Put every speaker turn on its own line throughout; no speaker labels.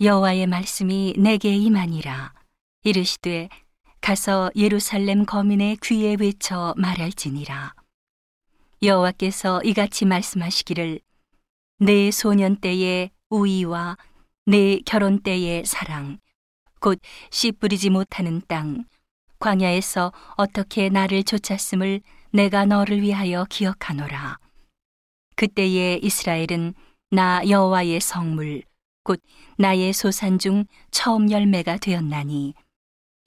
여호와의 말씀이 내게 임하니라. 이르시되 가서 예루살렘 거민의 귀에 외쳐 말할지니라. 여호와께서 이같이 말씀하시기를 내 소년 때의 우위와 내 결혼 때의 사랑 곧 씨 뿌리지 못하는 땅 광야에서 어떻게 나를 쫓았음을 내가 너를 위하여 기억하노라. 그때에 이스라엘은 나 여호와의 성물 곧 나의 소산 중 처음 열매가 되었나니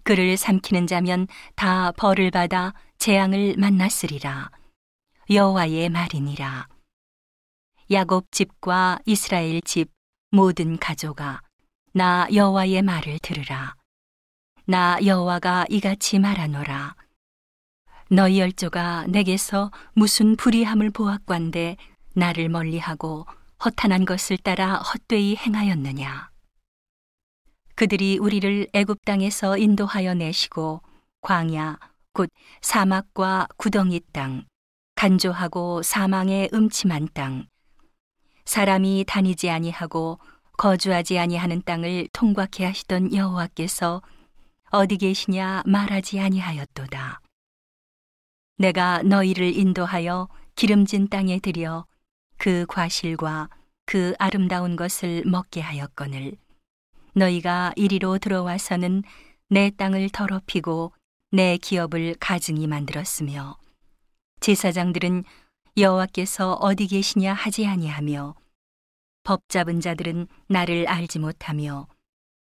그를 삼키는 자면 다 벌을 받아 재앙을 만났으리라. 여호와의 말이니라. 야곱 집과 이스라엘 집 모든 가족아 나 여호와의 말을 들으라. 나 여호와가 이같이 말하노라. 너희 열조가 내게서 무슨 불의함을 보았관데 나를 멀리하고 허탄한 것을 따라 헛되이 행하였느냐? 그들이 우리를 애굽 땅에서 인도하여 내시고 광야 곧 사막과 구덩이 땅 간조하고 사망의 음침한 땅 사람이 다니지 아니하고 거주하지 아니하는 땅을 통과케 하시던 여호와께서 어디 계시냐 말하지 아니하였도다. 내가 너희를 인도하여 기름진 땅에 들여 그 과실과 그 아름다운 것을 먹게 하였거늘 너희가 이리로 들어와서는 내 땅을 더럽히고 내 기업을 가증히 만들었으며 제사장들은 여호와께서 어디 계시냐 하지 아니하며 법 잡은 자들은 나를 알지 못하며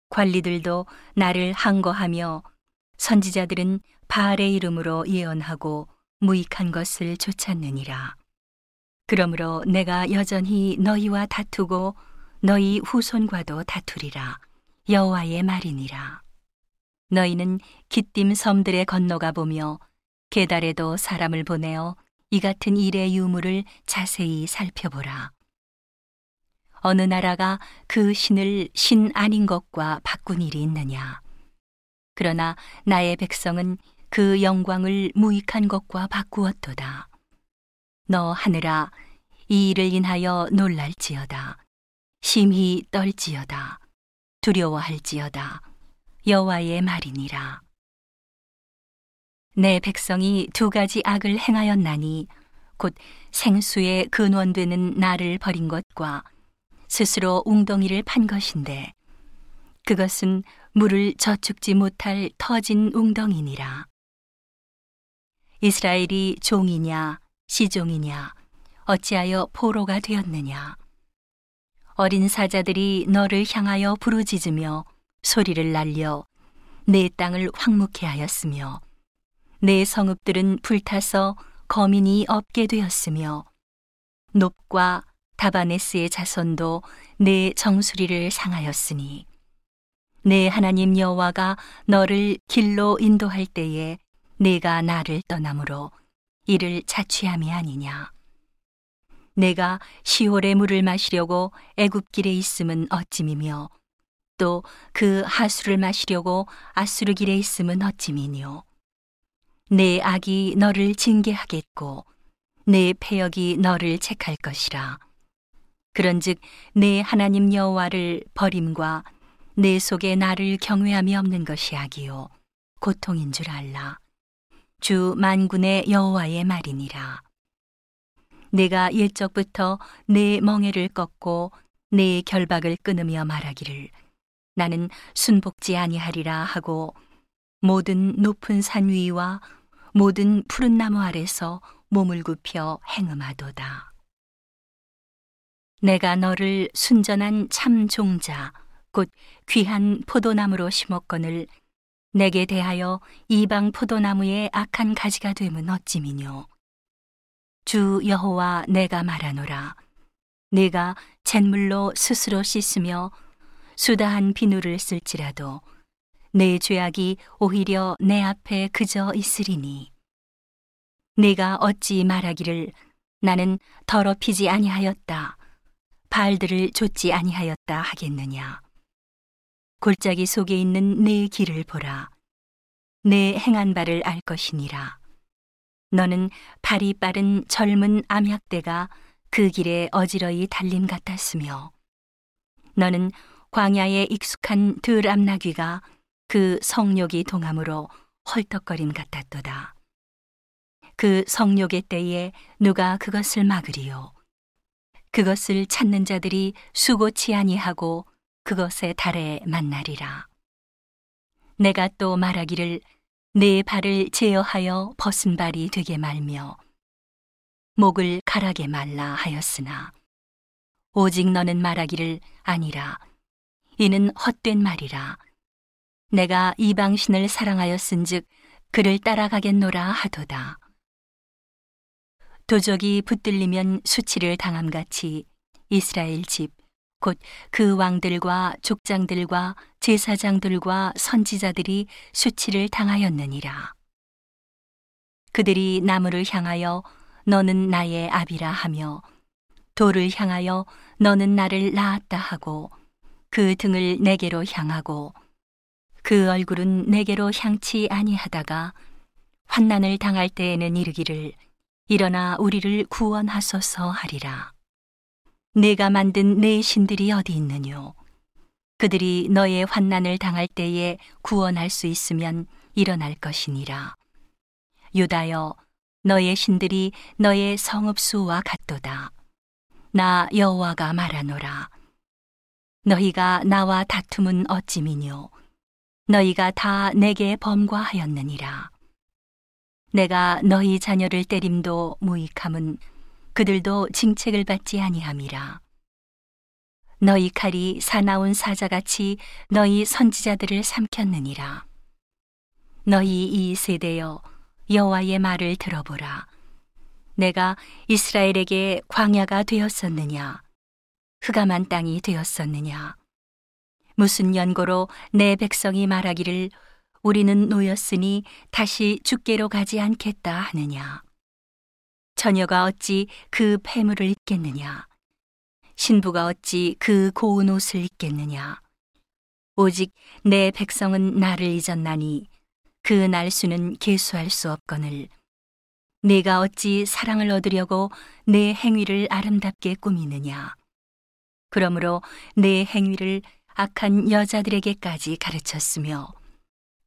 관리들도 나를 항거하며 선지자들은 바알의 이름으로 예언하고 무익한 것을 쫓았느니라. 그러므로 내가 여전히 너희와 다투고 너희 후손과도 다투리라. 여호와의 말이니라. 너희는 기띔 섬들에 건너가 보며 계달에도 사람을 보내어 이 같은 일의 유무를 자세히 살펴보라. 어느 나라가 그 신을 신 아닌 것과 바꾼 일이 있느냐? 그러나 나의 백성은 그 영광을 무익한 것과 바꾸었도다. 너 하늘아 이 일을 인하여 놀랄지어다. 심히 떨지어다. 두려워할지어다. 여호와의 말이니라. 내 백성이 두 가지 악을 행하였나니 곧 생수의 근원되는 나를 버린 것과 스스로 웅덩이를 판 것인데 그것은 물을 저축지 못할 터진 웅덩이니라. 이스라엘이 종이냐 시종이냐? 어찌하여 포로가 되었느냐? 어린 사자들이 너를 향하여 부르짖으며 소리를 날려 내 땅을 황무케 하였으며 내 성읍들은 불타서 거민이 없게 되었으며 높과 다바네스의 자손도 내 정수리를 상하였으니 내 하나님 여호와가 너를 길로 인도할 때에 내가 나를 떠남으로 이를 자취함이 아니냐. 내가 시올의 물을 마시려고 애굽길에 있음은 어찌미며 또 그 하수를 마시려고 아수르 길에 있음은 어찌미뇨. 내 악이 너를 징계하겠고 내 패역이 너를 책할 것이라. 그런즉 내 하나님 여호와를 버림과 내 속에 나를 경외함이 없는 것이 악이요 고통인 줄 알라. 주 만군의 여호와의 말이니라. 내가 일적부터 내 멍에를 꺾고 내 결박을 끊으며 말하기를 나는 순복지 아니하리라 하고 모든 높은 산 위와 모든 푸른 나무 아래서 몸을 굽혀 행음하도다. 내가 너를 순전한 참 종자, 곧 귀한 포도나무로 심었거늘 내게 대하여 이방 포도나무의 악한 가지가 되면 어찌미뇨. 주 여호와 내가 말하노라. 내가 잿물로 스스로 씻으며 수다한 비누를 쓸지라도 내 죄악이 오히려 내 앞에 그저 있으리니. 내가 어찌 말하기를 나는 더럽히지 아니하였다. 발들을 좇지 아니하였다 하겠느냐. 골짜기 속에 있는 내 길을 보라. 내 행한 바를 알 것이니라. 너는 발이 빠른 젊은 암약대가 그 길에 어지러이 달림 같았으며, 너는 광야에 익숙한 들암나귀가 그 성욕이 동함으로 헐떡거림 같았도다. 그 성욕의 때에 누가 그것을 막으리요. 그것을 찾는 자들이 수고치 아니하고 그것의 달에 만나리라. 내가 또 말하기를 내 발을 제어하여 벗은 발이 되게 말며 목을 가라게 말라 하였으나 오직 너는 말하기를 아니라 이는 헛된 말이라 내가 이방신을 사랑하였은즉 그를 따라가겠노라 하도다 도적이 붙들리면 수치를 당함같이 이스라엘 집 곧 그 왕들과 족장들과 제사장들과 선지자들이 수치를 당하였느니라 그들이 나무를 향하여 너는 나의 아비라 하며 돌을 향하여 너는 나를 낳았다 하고 그 등을 내게로 향하고 그 얼굴은 내게로 향치 아니하다가 환난을 당할 때에는 이르기를 일어나 우리를 구원하소서 하리라. 내가 만든 내 신들이 어디 있느뇨? 그들이 너의 환난을 당할 때에 구원할 수 있으면 일어날 것이니라. 유다여, 너의 신들이 너의 성읍수와 같도다. 나 여호와가 말하노라. 너희가 나와 다툼은 어찌미뇨? 너희가 다 내게 범과하였느니라. 내가 너희 자녀를 때림도 무익함은 그들도 징책을 받지 아니함이라. 너희 칼이 사나운 사자같이 너희 선지자들을 삼켰느니라. 너희 이 세대여 여호와의 말을 들어보라. 내가 이스라엘에게 광야가 되었었느냐? 흑암한 땅이 되었었느냐? 무슨 연고로 내 백성이 말하기를 우리는 놓였으니 다시 죽게로 가지 않겠다 하느냐? 처녀가 어찌 그 폐물을 입겠느냐? 신부가 어찌 그 고운 옷을 입겠느냐? 오직 내 백성은 나를 잊었나니 그 날수는 계수할 수 없거늘 내가 어찌 사랑을 얻으려고 내 행위를 아름답게 꾸미느냐 그러므로 내 행위를 악한 여자들에게까지 가르쳤으며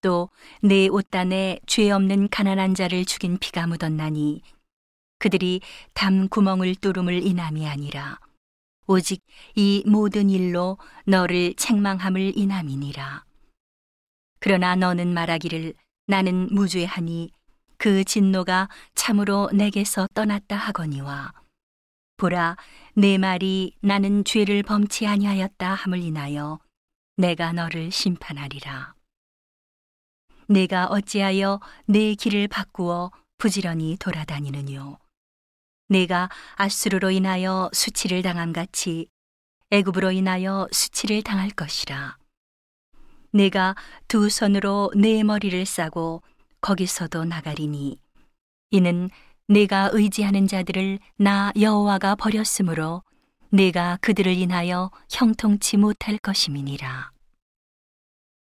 또 내 옷단에 죄 없는 가난한 자를 죽인 피가 묻었나니 그들이 담 구멍을 뚫음을 인함이 아니라 오직 이 모든 일로 너를 책망함을 인함이니라. 그러나 너는 말하기를 나는 무죄하니 그 진노가 참으로 내게서 떠났다 하거니와 보라 내 말이 나는 죄를 범치 아니하였다 함을 인하여 내가 너를 심판하리라. 내가 어찌하여 내 길을 바꾸어 부지런히 돌아다니느뇨 내가 아수르로 인하여 수치를 당함 같이 애굽으로 인하여 수치를 당할 것이라 내가 두 손으로 내 머리를 싸고 거기서도 나가리니 이는 내가 의지하는 자들을 나 여호와가 버렸으므로 내가 그들을 인하여 형통치 못할 것임이니라.